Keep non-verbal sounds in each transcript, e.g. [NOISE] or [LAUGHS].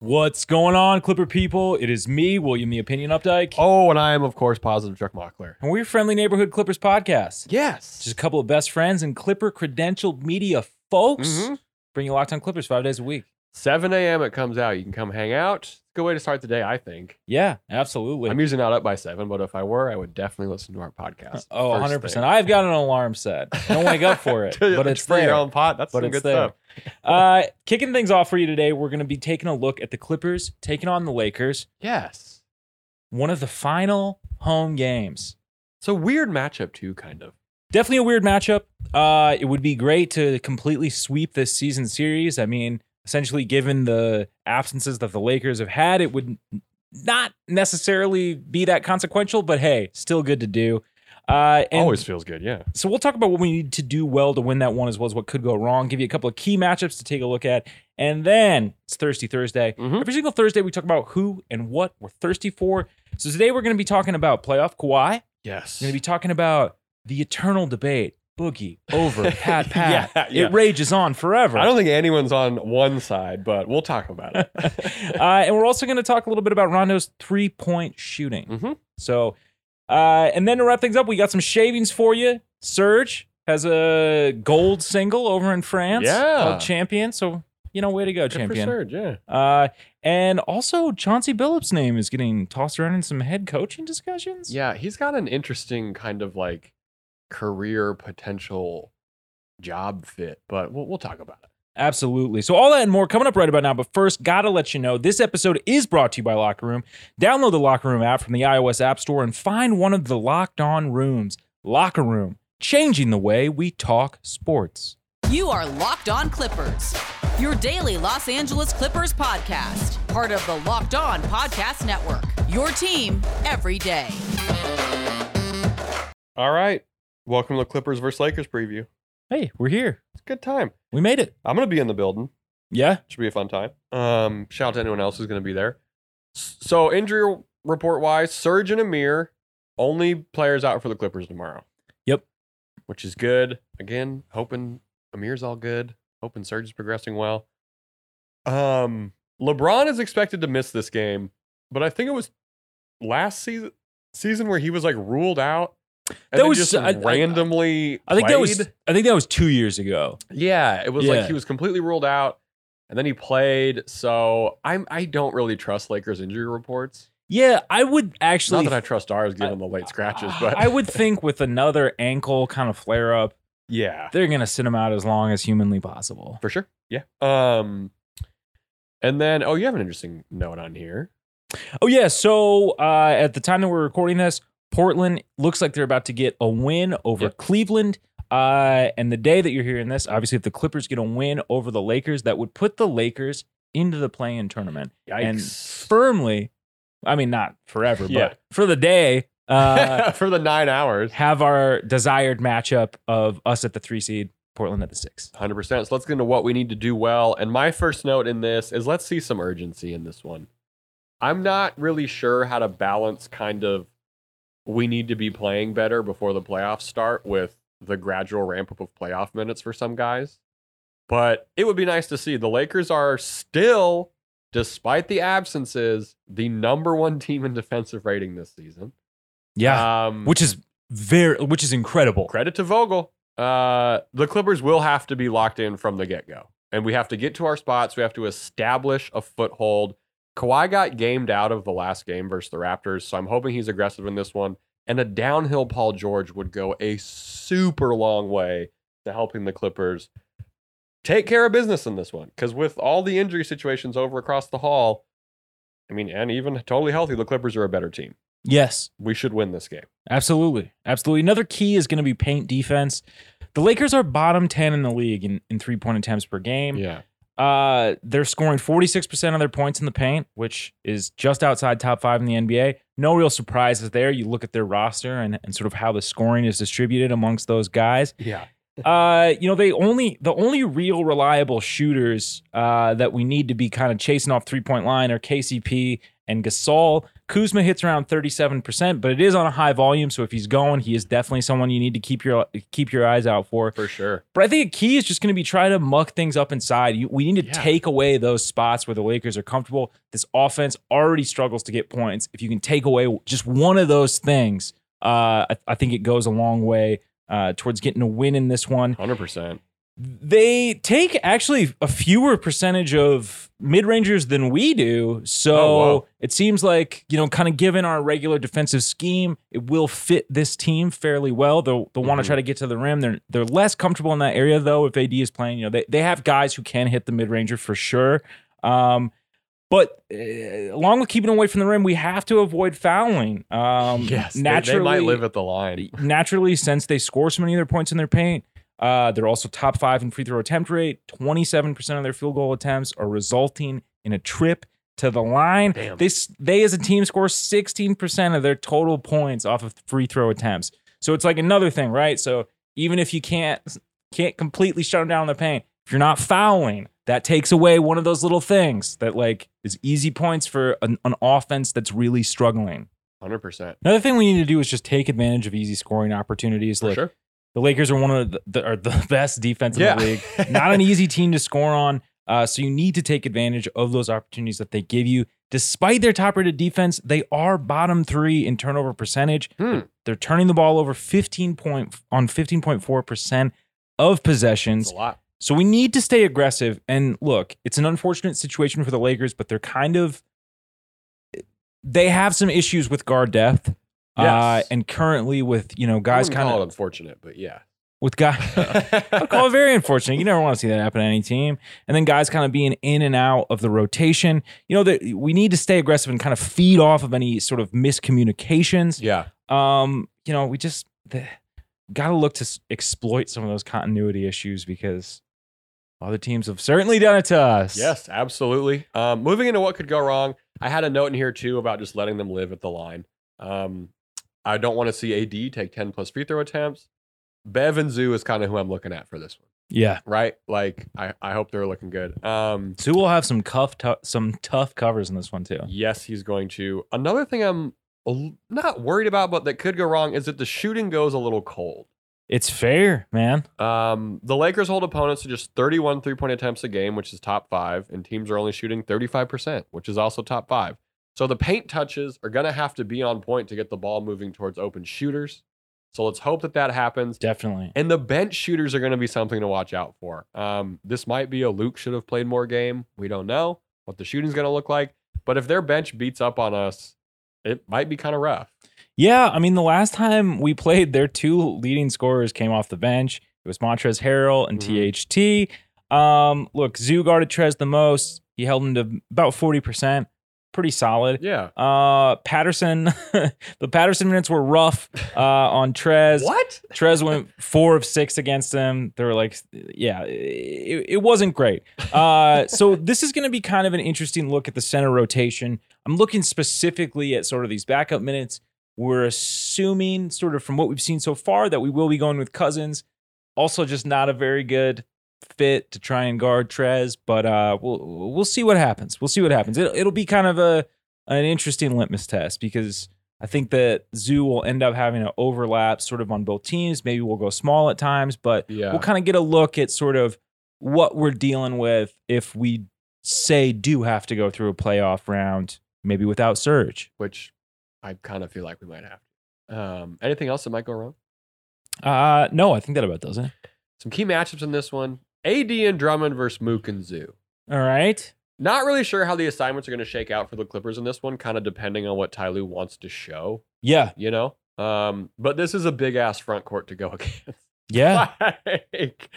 What's going on, Clipper people? It is me, William the Opinion Updike, Oh, and I am, of course, positive Chuck Mockler. and we're your friendly neighborhood Clippers podcast. Yes. Just a couple of best friends and Clipper credentialed media folks Mhm. bring you Locked on Clippers five days a week. 7 a.m. it comes out. You can come hang out. Good way to start the day, I think. Yeah, absolutely. I'm usually not up by 7, but if I were, I would definitely listen to our podcast. [LAUGHS] oh, 100%. thing. I've got an alarm set. I don't wake up for [LAUGHS] it, but it's for there. your own pot. That's but some good there. stuff. [LAUGHS] Uh, kicking things off for you today, we're going to be taking a look at the Clippers taking on the Lakers, Yes. one of the final home games. It's a weird matchup, too, kind of. Definitely a weird matchup. Uh, it would be great to completely sweep this season series. I mean, essentially, given the absences that the Lakers have had, it would not necessarily be that consequential, but hey, still good to do. Uh, and Always feels good, yeah. so we'll talk about what we need to do well to win that one, as well as what could go wrong. Give you a couple of key matchups to take a look at, and then it's Thirsty Thursday. Mhm. Every single Thursday, we talk about who and what we're thirsty for. So today, we're going to be talking about playoff Kawhi. Yes. We're going to be talking about the eternal debate Boogie over Pat [LAUGHS] Pat. Yeah, yeah. It rages on forever. I don't think anyone's on one side, but we'll talk about it. [LAUGHS] uh, and we're also going to talk a little bit about Rondo's three point shooting. hmm So, uh, and then to wrap things up, we got some shavings for you. Serge has a gold single over in France Yeah. called Champion. So, you know, way to go, Good for Champion. Serge, yeah. Uh, and also, Chauncey Billups' name is getting tossed around in some head coaching discussions. Yeah, he's got an interesting kind of like career potential job fit, but we'll, we'll talk about it. Absolutely. So all that and more coming up right about now. But first, gotta let you know this episode is brought to you by Locker Room. Download the Locker Room app from the iOS App Store and find one of the locked on rooms. Locker Room, changing the way we talk sports. You are Locked On Clippers, your daily Los Angeles Clippers podcast, part of the Locked On Podcast Network. Your team every day. All right. Welcome to the Clippers versus Lakers preview. Hey, we're here. It's a good time. We made it. I'm going to be in the building. Yeah. Should be a fun time. Um, shout out to anyone else who's going to be there. So, injury report wise, Serge and Amir, only players out for the Clippers tomorrow. Yep. Which is good. Again, hoping Amir's all good. Hoping Serge is progressing well. Um, LeBron is expected to miss this game, but I think it was last season season where he was like ruled out. And That was- just I- I- randomly. I think that was. I think that was two years ago. Yeah, it was Yeah. like he was completely ruled out, and then he played. So I'm I don't really trust Lakers injury reports. Yeah, I would actually Not that I trust ours given the late scratches, but I would think with another ankle kind of flare up, yeah, they're gonna sit him out as long as humanly possible. for sure. Yeah. Um, and then oh, you have an interesting note on here. Oh yeah, so uh, at the time that we're recording this, Portland looks like they're about to get a win over Yep. Cleveland. Uh, and the day that you're hearing this, obviously, if the Clippers get a win over the Lakers, that would put the Lakers into the play-in tournament and firmly. I mean, not forever, [LAUGHS] Yeah. but for the day, uh, [LAUGHS] for the nine hours, have our desired matchup of us at the three seed, Portland at the six. hundred percent. So let's get into what we need to do well. And my first note in this is let's see some urgency in this one. I'm not really sure how to balance kind of we need to be playing better before the playoffs start with the gradual ramp up of playoff minutes for some guys. But it would be nice to see the Lakers are still, despite the absences, the number one team in defensive rating this season. Yeah, Um, which is very, which is incredible. credit to Vogel. Uh, the Clippers will have to be locked in from the get go, and we have to get to our spots. We have to establish a foothold. Kawhi got gamed out of the last game versus the Raptors, so I'm hoping he's aggressive in this one. And a downhill Paul George would go a super long way to helping the Clippers take care of business in this one. Because with all the injury situations over across the hall, I mean, and even totally healthy, the Clippers are a better team. Yes, We should win this game. Absolutely. Absolutely. Another key is going to be paint defense. The Lakers are bottom 10 in the league in, in three point attempts per game. Yeah. Uh, they're scoring 46% of their points in the paint, which is just outside top five in the NBA. No real surprises there. You look at their roster and, and sort of how the scoring is distributed amongst those guys. Yeah. Uh, you know, they only the only real reliable shooters uh, that we need to be kind of chasing off three point line are KCP and Gasol. Kuzma hits around 37%, but it is on a high volume. So if he's going, he is definitely someone you need to keep your keep your eyes out for. For sure. But I think a key is just going to be try to muck things up inside. You, we need to Yeah. take away those spots where the Lakers are comfortable. This offense already struggles to get points. If you can take away just one of those things, uh, I, I think it goes a long way uh, towards getting a win in this one. 100%. They take actually a fewer percentage of mid rangers than we do. So Oh, wow. it seems like, you know, kind of given our regular defensive scheme, it will fit this team fairly well. They'll, they'll want to try to get to the rim. They're they're less comfortable in that area though. If AD is playing, you know, they, they have guys who can hit the mid ranger for sure. Um, but uh, along with keeping away from the rim, we have to avoid fouling. Um, [LAUGHS] yes. they- naturally, they, might live at the line. [LAUGHS] naturally, since they score so many of their points in their paint, uh, they're also top five in free throw attempt rate. 27% of their field goal attempts are resulting in a trip to the line. Damn. They, they, as a team, score 16% of their total points off of free throw attempts. So it's like another thing, right? So even if you can't can't completely shut them down in the paint, if you're not fouling, that takes away one of those little things that like is easy points for an, an offense that's really struggling. 100%. Another thing we need to do is just take advantage of easy scoring opportunities. For Look, sure. The Lakers are one of the, the, are the [LAUGHS] best defense in Yeah. the league. Not an easy team to score on. Uh, so you need to take advantage of those opportunities that they give you. Despite their top-rated defense, they are bottom three in turnover percentage. Hmm. They're turning the ball over 15 point on 15.4 percent of possessions. It's a lot. So we need to stay aggressive. And look, it's an unfortunate situation for the Lakers, but they're kind of they have some issues with guard depth. Uh, and currently with you know guys kind of unfortunate, but yeah. with guys [LAUGHS] I call it very unfortunate. You never want to see that happen to any team. And then guys kind of being in and out of the rotation. You know that we need to stay aggressive and kind of feed off of any sort of miscommunications. Yeah. Um, you know, we just got to look to s- exploit some of those continuity issues because other teams have certainly done it to us. Yes, absolutely. Um, moving into what could go wrong, I had a note in here too about just letting them live at the line. Um, I don't want to see AD take 10 plus free throw attempts. Bev and Zoo is kind of who I'm looking at for this one, Yeah. right? Like, I, I hope they're looking good. Um, Sue will have some cuff, tou- some tough covers in this one too. yes, he's going to. Another thing I'm not worried about, but that could go wrong is that the shooting goes a little cold. It's fair, man. Um, the Lakers hold opponents to just 31 three point attempts a game, which is top five, and teams are only shooting 35%, which is also top five. So the paint touches are going to have to be on point to get the ball moving towards open shooters. So let's hope that that happens. Definitely. And the bench shooters are going to be something to watch out for. Um, this might be a Luke should have played more game. We don't know what the shooting's going to look like. But if their bench beats up on us, it might be kind of rough. Yeah, I mean, the last time we played, their two leading scorers came off the bench. It was Montrezl Harrell and Mhm. THT. Um, look, Zoo guarded Trez the most. He held him to about 40%. Pretty solid. Yeah. Uh, Patterson, [LAUGHS] the Patterson minutes were rough uh, on Trez. What? Trez went four of six against them. They were like, yeah, it, it wasn't great. Uh, so this is going to be kind of an interesting look at the center rotation. I'm looking specifically at sort of these backup minutes. We're assuming, sort of from what we've seen so far, that we will be going with Cousins. Also, just not a very good fit to try and guard Trez, but uh, we'll we'll see what happens. We'll see what happens. It'll, it'll be kind of a an interesting litmus test because I think that Zoo will end up having an overlap sort of on both teams. Maybe we'll go small at times, but Yeah. we'll kind of get a look at sort of what we're dealing with if we say do have to go through a playoff round, maybe without Serge. Which I kind of feel like we might have. Um, anything else that might go wrong? Uh, no, I think that about does it. Some key matchups in this one. AD and Drummond versus Mook and Zoo. All right. Not really sure how the assignments are going to shake out for the Clippers in this one, kind of depending on what Ty Lue wants to show, Yeah. you know? Um, but this is a big ass front court to go [LAUGHS] against. Yeah. Like,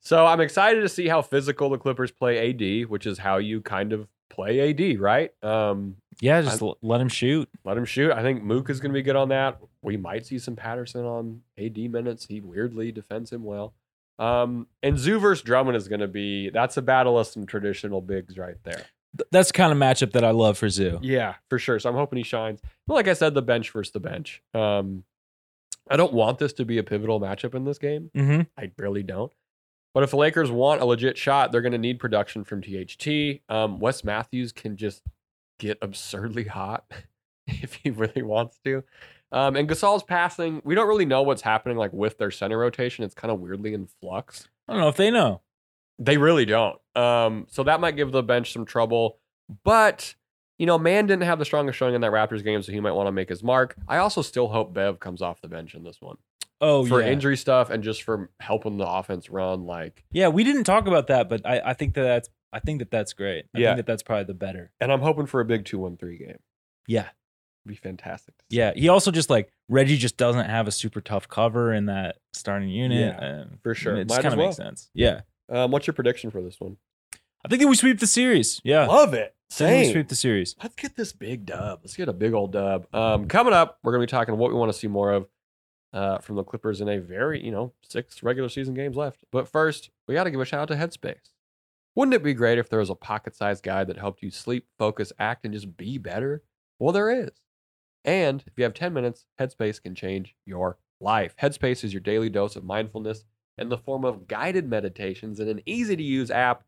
so I'm excited to see how physical the Clippers play AD, which is how you kind of play AD, right? Um, Yeah. Just let him shoot. let him shoot. I think Mook is going to be good on that. We might see some Patterson on AD minutes. He weirdly defends him well. Um, and Zoo versus Drummond is going to be that's a battle of some traditional bigs right there. Th- That's the kind of matchup that I love for Zoo. Yeah, for sure. So I'm hoping he shines. But like I said, the bench versus the bench. Um, I don't want this to be a pivotal matchup in this game. Mm-hmm. I really don't. But if the Lakers want a legit shot, they're going to need production from THT. Um, Wes Matthews can just get absurdly hot [LAUGHS] if he really wants to. Um, and Gasol's passing, we don't really know what's happening like with their center rotation. It's kind of weirdly in flux. I don't know if they know. They really don't. Um, so that might give the bench some trouble. But you know, Mann didn't have the strongest showing in that Raptors game, so he might want to make his mark. I also still hope Bev comes off the bench in this one Oh, for yeah. For injury stuff and just for helping the offense run. Like, Yeah, we didn't talk about that, but I, I think that that's I think that that's great. I Yeah. think that that's probably the better. and I'm hoping for a big two-one-three game. Yeah, be fantastic. To see. yeah. He also just like Reggie just doesn't have a super tough cover in that starting unit. Yeah, and for sure. It kind of well. makes sense. Yeah, Um, what's your prediction for this one? I think that we sweep the series. Yeah, Love it. Same. sweep the series. Let's get this big dub. Let's get a big old dub. Um, coming up, we're gonna be talking what we want to see more of uh, from the Clippers in a very, you know, six regular season games left. But first, we got to give a shout out to Headspace. Wouldn't it be great if there was a pocket-sized guide that helped you sleep, focus, act, and just be better? Well, there is. And if you have 10 minutes, Headspace can change your life. Headspace is your daily dose of mindfulness in the form of guided meditations in an easy to use app.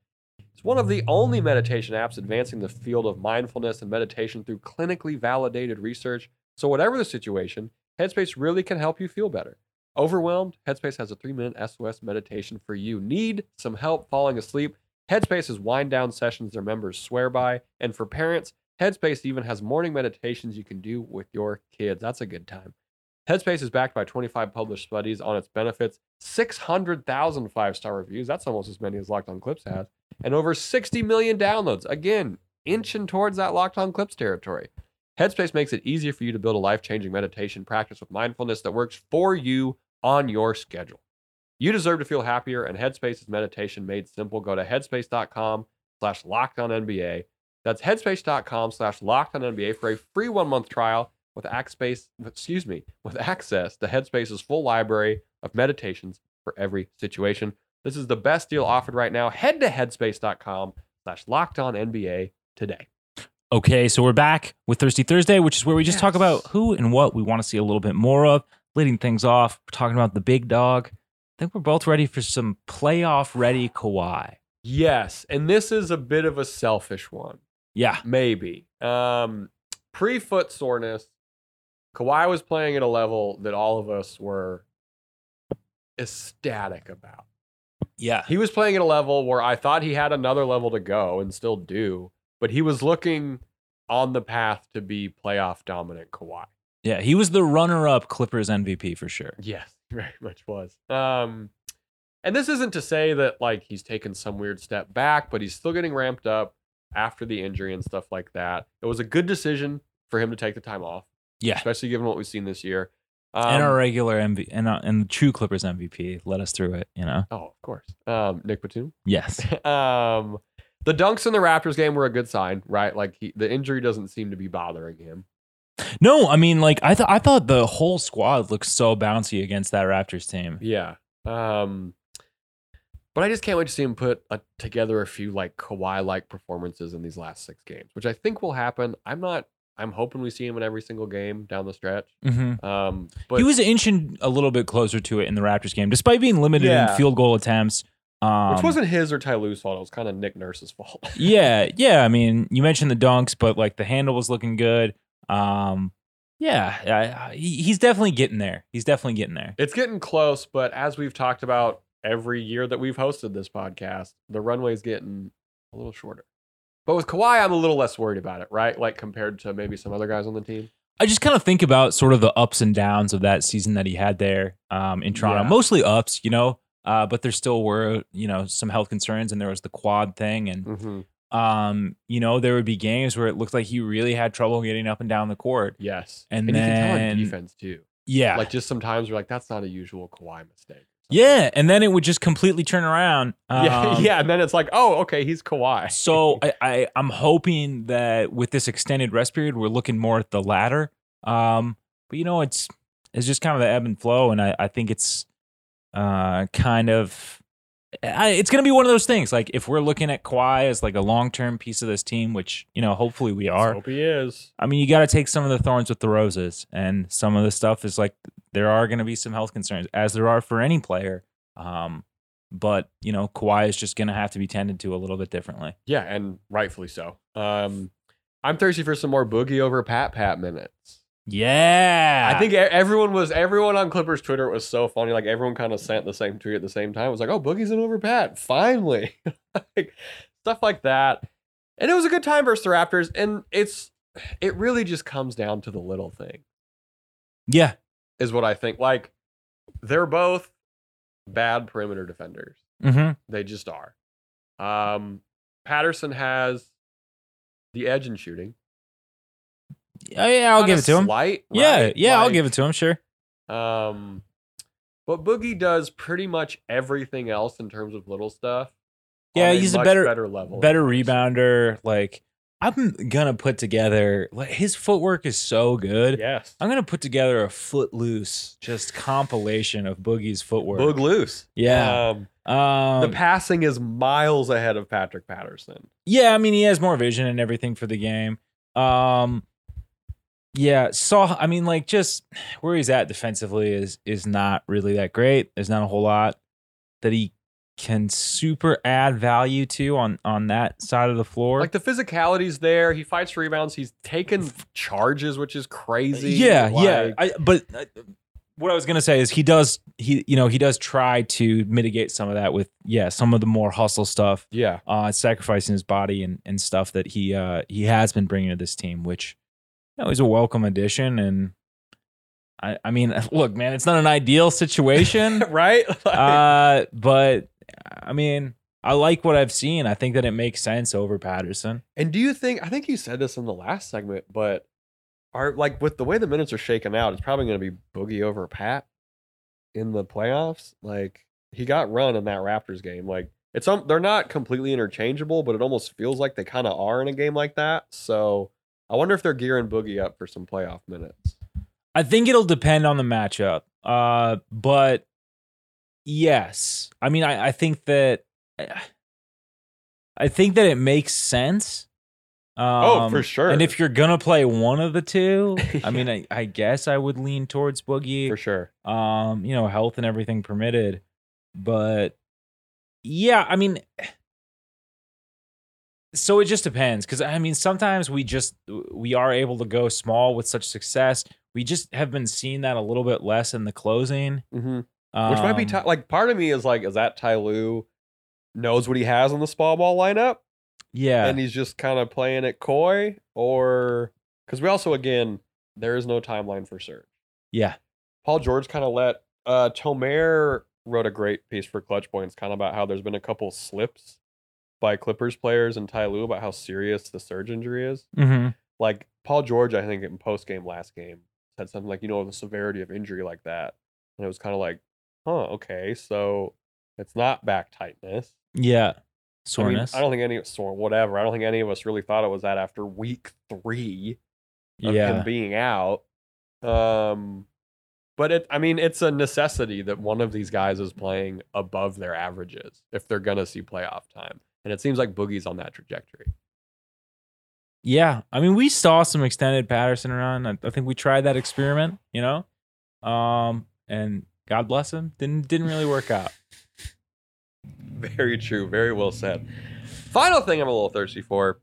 It's one of the only meditation apps advancing the field of mindfulness and meditation through clinically validated research. So, whatever the situation, Headspace really can help you feel better. Overwhelmed? Headspace has a three minute SOS meditation for you. Need some help falling asleep? Headspace's wind down sessions their members swear by. And for parents, Headspace even has morning meditations you can do with your kids. That's a good time. Headspace is backed by 25 published studies on its benefits, 600,000 five star reviews. That's almost as many as Locked On Clips has, and over 60 million downloads. Again, inching towards that Locked On Clips territory. Headspace makes it easier for you to build a life changing meditation practice with mindfulness that works for you on your schedule. You deserve to feel happier, and Headspace is meditation made simple. Go to headspace.com slash locked on NBA. That's headspace.com slash locked on NBA for a free one month trial with access, excuse me, with access to Headspace's full library of meditations for every situation. This is the best deal offered right now. Head to headspace.com slash locked on NBA today. Okay, so we're back with Thirsty Thursday, which is where we just talk about who and what we want to see a little bit more of. Leading things off, we're talking about the big dog. I think we're both ready for some playoff ready Kawhi. Yes, and this is a bit of a selfish one. Yeah, Maybe. Um, Pre foot soreness, Kawhi was playing at a level that all of us were ecstatic about. yeah, He was playing at a level where I thought he had another level to go and still do, but he was looking on the path to be playoff dominant Kawhi. yeah. He was the runner-up Clippers MVP for sure. Yes, [LAUGHS] very much was. Um, and this isn't to say that like he's taken some weird step back, but he's still getting ramped up after the injury and stuff like that. It was a good decision for him to take the time off, Yeah, especially given what we've seen this year. Um, and our regular MVP and uh, and the true Clippers MVP led us through it. You know. oh, of course, um, Nick Batum. Yes. [LAUGHS] um, the dunks in the Raptors game were a good sign, right? Like he, the injury doesn't seem to be bothering him. No, I mean, like I thought. I thought the whole squad looked so bouncy against that Raptors team. Yeah. Um, but I just can't wait to see him put uh together a few like Kawhi like performances in these last six games, which I think will happen. I'm not. I'm hoping we see him in every single game down the stretch. Mm-hmm. Um, but he was inching a little bit closer to it in the Raptors game, despite being limited Yeah. in field goal attempts. Um, which wasn't his or Ty Lue's fault. It was kind of Nick Nurse's fault. [LAUGHS] yeah, yeah. I mean, you mentioned the dunks, but like the handle was looking good. Um, yeah, I, I- he's definitely getting there. He's definitely getting there. it's getting close, but as we've talked about every year that we've hosted this podcast, the runway's getting a little shorter. But with Kawhi, I'm a little less worried about it, right? Like compared to maybe some other guys on the team. I just kind of think about sort of the ups and downs of that season that he had there um, in Toronto. Yeah. Mostly ups, you know, uh, but there still were, you know, some health concerns, and there was the quad thing, and Mm-hmm. um, you know, there would be games where it looked like he really had trouble getting up and down the court. Yes, And tell then- on defense too. Yeah, Like just sometimes we're like, that's not a usual Kawhi mistake. Yeah, and then it would just completely turn around. [LAUGHS] yeah, Um, yeah, and then it's like, oh, okay, he's Kawhi. So [LAUGHS] I, I I'm hoping that with this extended rest period, we're looking more at the latter. Um, but you know, it's it's just kind of the ebb and flow, and I, I think it's uh kind of I, it's gonna be one of those things. Like if we're looking at Kawhi as like a long term piece of this team, which you know hopefully we Let's are. hope he is. I mean, you got to take some of the thorns with the roses, and some of the stuff is like there are going to be some health concerns, as there are for any player. Um, but you know, Kawhi is just going to have to be tended to a little bit differently. Yeah, and rightfully so. Um, I'm thirsty for some more boogie over Pat Pat minutes. Yeah. I think everyone was everyone on Clippers Twitter was so funny. Like everyone kind of sent the same tweet at the same time. It was like, "Oh, Boogie's in over Pat, finally!" [LAUGHS] like, stuff like that. And it was a good time versus the Raptors. And it's it really just comes down to the little thing, Yeah. is what I think. Like they're both bad perimeter defenders. Mm-hmm. They just are. Um, Patterson has the edge in shooting. Yeah, yeah, I'll give it to him. Slight, Yeah, right? yeah, I'll give it to him. Sure. Um, but Boogie does pretty much everything else in terms of little stuff. Yeah, he's a better- better level, Better rebounder. Like I'm gonna put together. Like his footwork is so good. Yes, I'm gonna put together a footloose just compilation of Boogie's footwork. Boog loose. Yeah. um, Um, the passing is miles ahead of Patrick Patterson. yeah, I mean he has more vision and everything for the game. Um, yeah, saw. I mean, like just where he's at defensively is is not really that great. There's not a whole lot that he can super add value to on on that side of the floor. Like the physicality's there. He fights for rebounds. He's taken charges, which is crazy. Yeah, yeah. I, but uh, what I was gonna say is he does he you know he does try to mitigate some of that with yeah some of the more hustle stuff, yeah. uh, sacrificing his body and and stuff that he uh he has been bringing to this team, which know is a welcome addition. And I I mean [LAUGHS] look man, it's not an ideal situation, [LAUGHS] right? [LAUGHS] Like- uh, but I mean I like what I've seen. I think that it makes sense over Patterson. And do you think I think you said this in the last segment, but are like with the way the minutes are shaken out, it's probably going to be Boogie over Pat in the playoffs. Like he got run in that Raptors game. Like it's um, they're not completely interchangeable, but it almost feels like they kind of are in a game like that. So I wonder if they're gearing Boogie up for some playoff minutes. I think it'll depend on the matchup. Uh, but yes, I mean, I, I think that I think that it makes sense. Um, Oh, for sure. And if you're gonna play one of the two, [LAUGHS] I mean, I, I guess I would lean towards Boogie. For sure. Um, you know, health and everything permitted, but yeah, I mean. So it just depends because I mean sometimes we just we are able to go small with such success. We just have been seeing that a little bit less in the closing, hmm Which might be Um, like part of me is like, is that Ty Lue knows what he has on the small ball lineup? yeah, and he's just kind of playing it coy or because we also again there is no timeline for Serge. yeah, Paul George kind of let uh Tomer wrote a great piece for Clutch Points kind of about how there's been a couple slips by Clippers players and Ty Lue about how serious the Serge injury is. mm-hmm. Like Paul George, I think in post game last game said something like, you know, the severity of injury like that, and it was kind of like, huh, okay, so it's not back tightness. yeah, I mean, soreness. I don't think any sore whatever. I don't think any of us really thought it was that after week three of yeah, him being out. Um, but it, I mean, it's a necessity that one of these guys is playing above their averages if they're gonna see playoff time, and it seems like Boogie's on that trajectory. yeah. I mean, we saw some extended Patterson run. I, I think we tried that experiment, you know, um, and God bless him, didn't didn't really work out. [LAUGHS] Very true. Very well said. Final thing I'm a little thirsty for.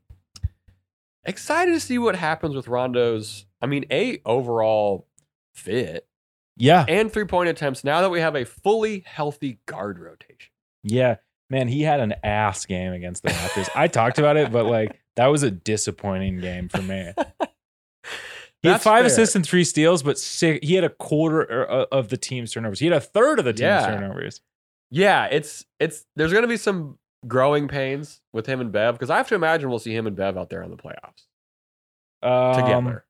Excited to see what happens with Rondo's. I mean, a overall fit Yeah, and three point attempts. Now that we have a fully healthy guard rotation. Yeah, man, he had an ass game against the Raptors. I talked about it, but like that was a disappointing game for me. [LAUGHS] He had five fair. assists and three steals, but six, he had a quarter er, uh, of the team's turnovers. He had a third of the team's Yeah. turnovers. Yeah, it's it's there's gonna be some growing pains with him and Bev because I have to imagine we'll see him and Bev out there in the playoffs Um, together.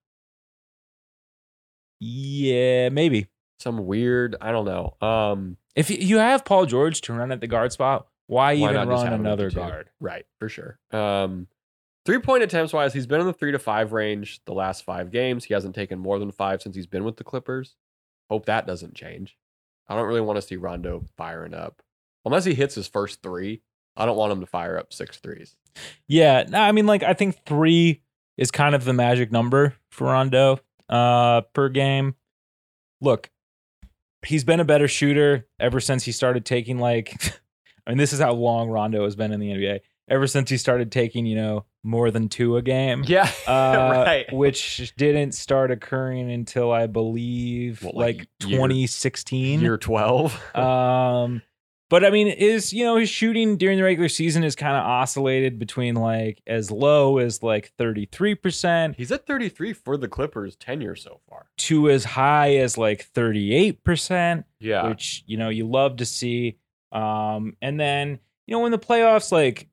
Yeah, maybe. Some weird, I don't know. Um, If you- you have Paul George to run at the guard spot, why, why even run have him at another guard? Right, for sure. Um, three point attempts wise, he's been in the three to five range the last five games. He hasn't taken more than five since he's been with the Clippers. Hope that doesn't change. I don't really want to see Rondo firing up unless he hits his first three. I don't want him to fire up six threes. Yeah, no, I mean, like I think three is kind of the magic number for Rondo uh, per game. Look, he's been a better shooter ever since he started taking like. [LAUGHS] I mean, this is how long Rondo has been in the NBA. ever since he started taking, you know, more than two a game. Yeah, [LAUGHS] Uh, right. Which didn't start occurring until I believe like, like 2016. Year twelve. [LAUGHS] Um, but I mean, is you know his shooting during the regular season is kind of oscillated between like as low as like 33 percent He's at 33 for the Clippers tenure so far. to as high as like 38 percent, Yeah. which you know you love to see. Um, and then you know in the playoffs, like,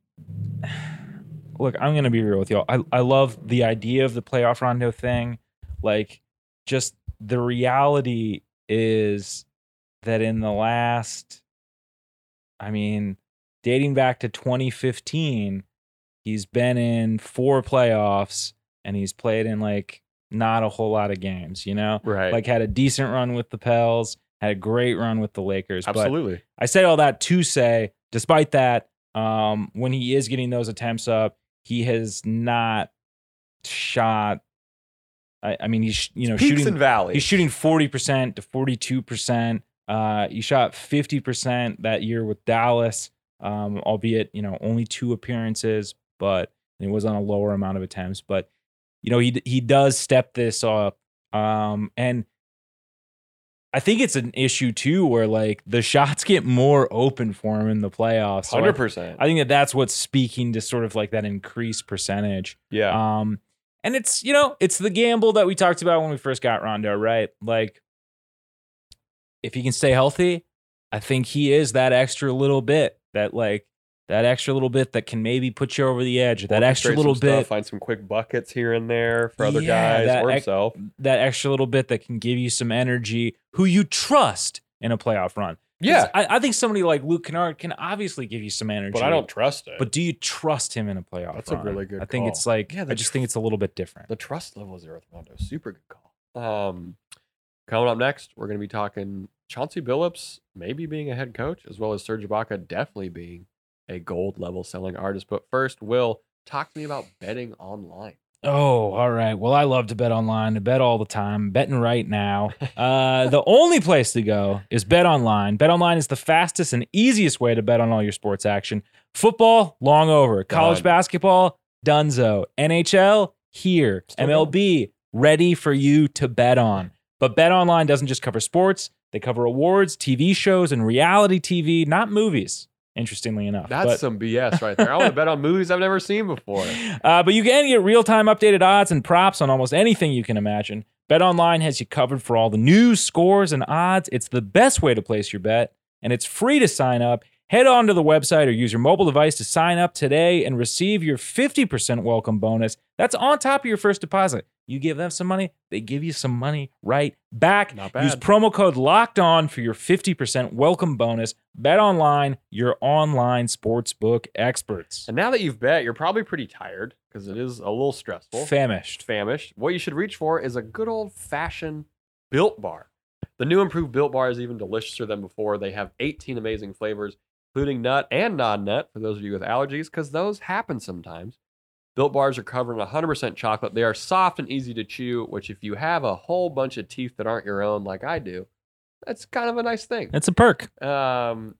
look, I'm gonna be real with y'all. I I love the idea of the playoff rondo thing. Like, just the reality is that in the last, I mean, dating back to 2015, he's been in four playoffs and he's played in like not a whole lot of games. You know, right. like had a decent run with the Pels, had a great run with the Lakers. But Absolutely. I say all that to say, despite that, um, when he is getting those attempts up, he has not shot. I, I mean, he's you know Peaks shooting. and valleys. He's shooting forty percent to forty two percent. Uh, he shot fifty percent that year with Dallas, um, albeit you know only two appearances, but it was on a lower amount of attempts. But you know he he does step this up, um, and I think it's an issue too, where like the shots [LAUGHS] get more open for him in the playoffs. So I- Hundred percent. I think that that's what's speaking to sort of like that increased percentage. Yeah. Um, and it's you know it's the gamble that we talked about when we first got Rondo, right? Like, if he can stay healthy, I think he is that extra little bit that like that extra little bit that can maybe put you over the edge. That extra little some stuff, bit, Find some quick buckets here and there for other Yeah, guys that or ex- himself. that extra little bit that can give you some energy. Who you trust in a playoff run? 'Cause Yeah. I, I think somebody like Luke Kennard can obviously give you some energy. But I don't trust it. But do you trust him in a playoff? That's a really good I think call. it's like Yeah, I just tr- think it's a little bit different. the trust levels there with Rondo, super good call. Um, coming up next, we're going to be talking Chauncey Billups maybe being a head coach, as well as Serge Ibaka definitely being a gold level selling artist. But first, Will talk to me about betting online. Oh, all right. Well, I love to bet online. I bet all the time. Betting right now. [LAUGHS] Uh, the only place to go is Bet Online. Bet Online is the fastest and easiest way to bet on all your sports action. Football, long over. College Done. basketball, dunzo. NHL, here. Still MLB, ready for you to bet on. But Bet Online doesn't just cover sports; they cover awards, TV shows, and reality TV, not movies. Interestingly enough, That's But- some BS right there. I want to bet on movies I've never seen before. [LAUGHS] uh, but you can get real time updated odds and props on almost anything you can imagine. BetOnline has you covered for all the news, scores, and odds. It's the best way to place your bet, and it's free to sign up. Head on to the website or use your mobile device to sign up today and receive your 50% welcome bonus. That's on top of your first deposit. You give them some money, they give you some money right back. Not Use promo code locked on for your 50% welcome bonus. Bet online, your online sportsbook experts. And now that you've bet, you're probably pretty tired because it is a little stressful. Famished. famished, what you should reach for is a good old fashioned built bar. The new improved built bar is even deliciouser than before. They have 18 amazing flavors, including nut and non nut for those of you with allergies, because those happen sometimes. Built bars are covered in 100% chocolate. They are soft and easy to chew, which, if you have a whole bunch of teeth that aren't your own, like I do, that's kind of a nice thing. It's a perk. Um,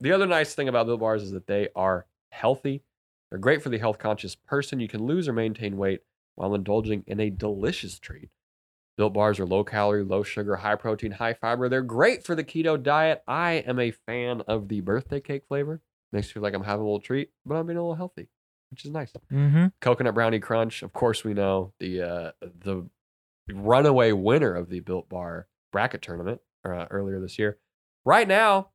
the other nice thing about Built Bars is that they are healthy. They're great for the health conscious person. You can lose or maintain weight while indulging in a delicious treat. Built Bars are low calorie, low sugar, high protein, high fiber. They're great for the keto diet. I am a fan of the birthday cake flavor. Makes me feel like I'm having a little treat, but I'm being a little healthy, which is nice. Mm-hmm. Coconut brownie crunch. Of course, we know the uh, the runaway winner of the Built Bar bracket tournament uh, earlier this year. Right now,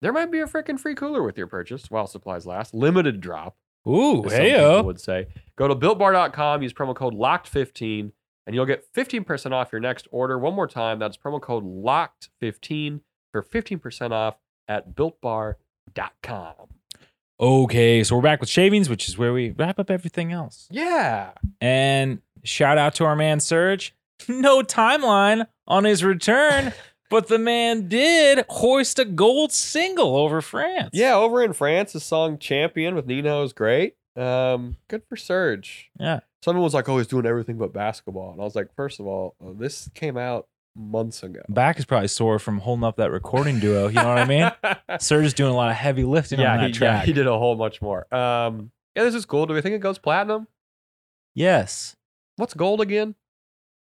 there might be a freaking free cooler with your purchase while supplies last. Limited drop, Ooh, hey would say. Go to builtbar.com, use promo code LOCKED15, and you'll get 15% off your next order. One more time, that's promo code LOCKED15 for 15% off at builtbar.com. Okay, so we're back with shavings, which is where we wrap up everything else. Yeah. And shout out to our man Serge. No timeline on his return, [LAUGHS] but the man did hoist a gold single over France. Yeah, over in France, the song Champion with Nino is great. Um, good for Serge. Yeah. Someone was like, oh, he's doing everything but basketball. And I was like, first of all, uh, this came out months ago. Back is probably sore from holding up that recording duo. You know what I mean? [LAUGHS] Serge is doing a lot of heavy lifting yeah, on that he, track. yeah, he did a whole bunch more. Um, Yeah, this is cool. Do we think it goes platinum? Yes. What's gold again?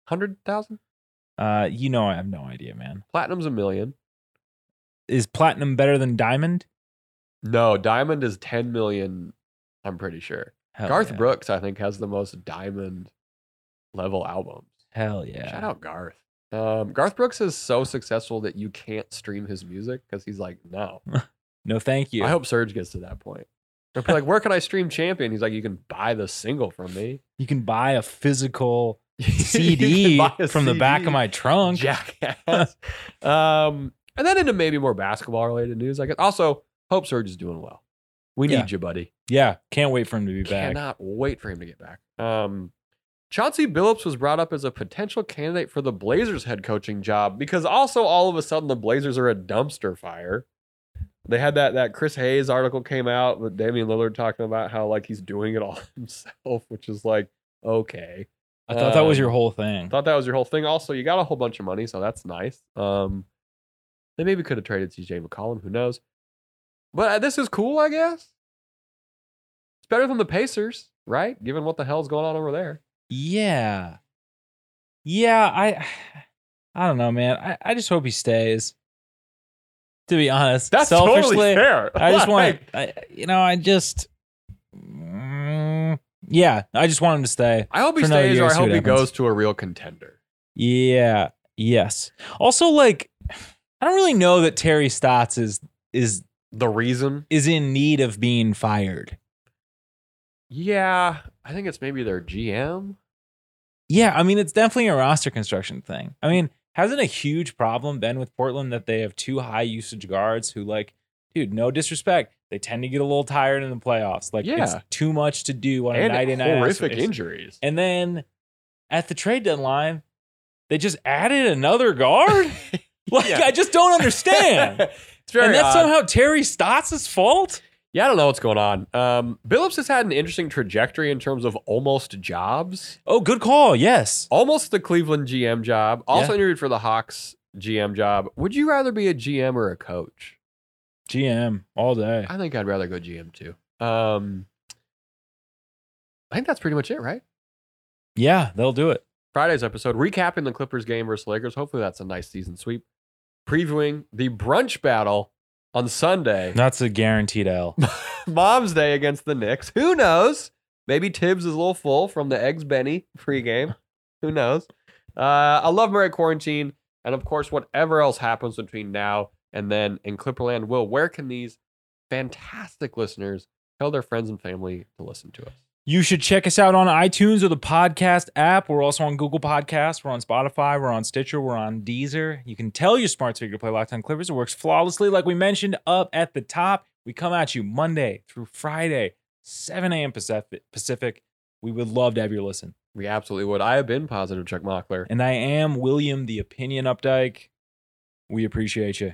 Hundred thousand. Uh, you know I have no idea, man. Platinum's a million. Is platinum better than diamond? No, diamond is ten million. I'm pretty sure. Hell Garth yeah. Brooks, I think, has the most diamond level albums. Hell yeah. Shout out Garth. Um, Garth Brooks is so successful that you can't stream his music because he's like, no. [LAUGHS] No, thank you. I hope Serge gets to that point. They'll be like, where can I stream Champion? He's like, you can buy the single from me. you can buy a physical [LAUGHS] CD a from the back of my trunk. Jackass. [LAUGHS] um, and then into maybe more basketball related news, I guess. Also, hope Serge is doing well. We need Yeah. you, buddy. Yeah, can't wait for him to be back. Cannot wait for him to get back. Um, Chauncey Billups was brought up as a potential candidate for the Blazers head coaching job because also all of a sudden the Blazers are a dumpster fire. They had that that Chris Haynes article came out with Damian Lillard talking about how like he's doing it all [LAUGHS] himself, which is like okay. I thought that was Um, your whole thing. Thought that was your whole thing. Also, you got a whole bunch of money, so that's nice. Um, they maybe could have traded CJ McCollum. Who knows? But uh, this is cool, I guess. It's better than the Pacers, right? Given what the hell's going on over there. Yeah. Yeah, I [SIGHS] I don't know, man. I, I just hope he stays. To be honest. That's selfishly, fair. [LAUGHS] I just want I, you know, I just mm, yeah, I just want him to stay. I hope he stays, year, or I hope he happens. goes to a real contender. Yeah. Yes. Also, like, [SIGHS] I don't really know that Terry Stotts is is The reason, is in need of being fired. yeah, I think it's maybe their GM. Yeah, I mean, it's definitely a roster construction thing. I mean, hasn't a huge problem been with Portland that they have two high usage guards who, like, dude, no disrespect, they tend to get a little tired in the playoffs. Like, it's Yeah. too much to do on a night and night horrific injuries. And then at the trade deadline, they just added another guard. [LAUGHS] like, Yeah. I just don't understand. [LAUGHS] and that's odd. somehow Terry Stotts' fault. Yeah, I don't know what's going on. Um, Billups has had an interesting trajectory in terms of almost jobs. Oh, good call. Yes. Almost the Cleveland GM job. Also Yeah. interviewed for the Hawks GM job. Would you rather be a GM or a coach? GM all day. I think I'd rather go GM too. Um, I think that's pretty much it, right? Yeah, they'll do it. Friday's episode recapping the Clippers game versus Lakers. Hopefully, that's a nice season sweep. Previewing the brunch battle on Sunday. That's a guaranteed L. [LAUGHS] Mom's Day against the Knicks. Who knows? Maybe Tibbs is a little full from the Eggs Benny pregame. Who knows? Uh, I love Murray Quarantine. And of course, whatever else happens between now and then in Clipperland, Will, where can these fantastic listeners tell their friends and family to listen to us? You should check us out on iTunes or the podcast app. We're also on Google Podcasts. We're on Spotify. We're on Stitcher. We're on Deezer. You can tell your smart speaker to play Locked On Clippers. It works flawlessly, like we mentioned up at the top. We come at you Monday through Friday, 7 a.m. Pacific. Pacific. We would love to have your listen. We absolutely would. I have been positive, Chuck Mockler. And I am William, the Opinion Updike. We appreciate you.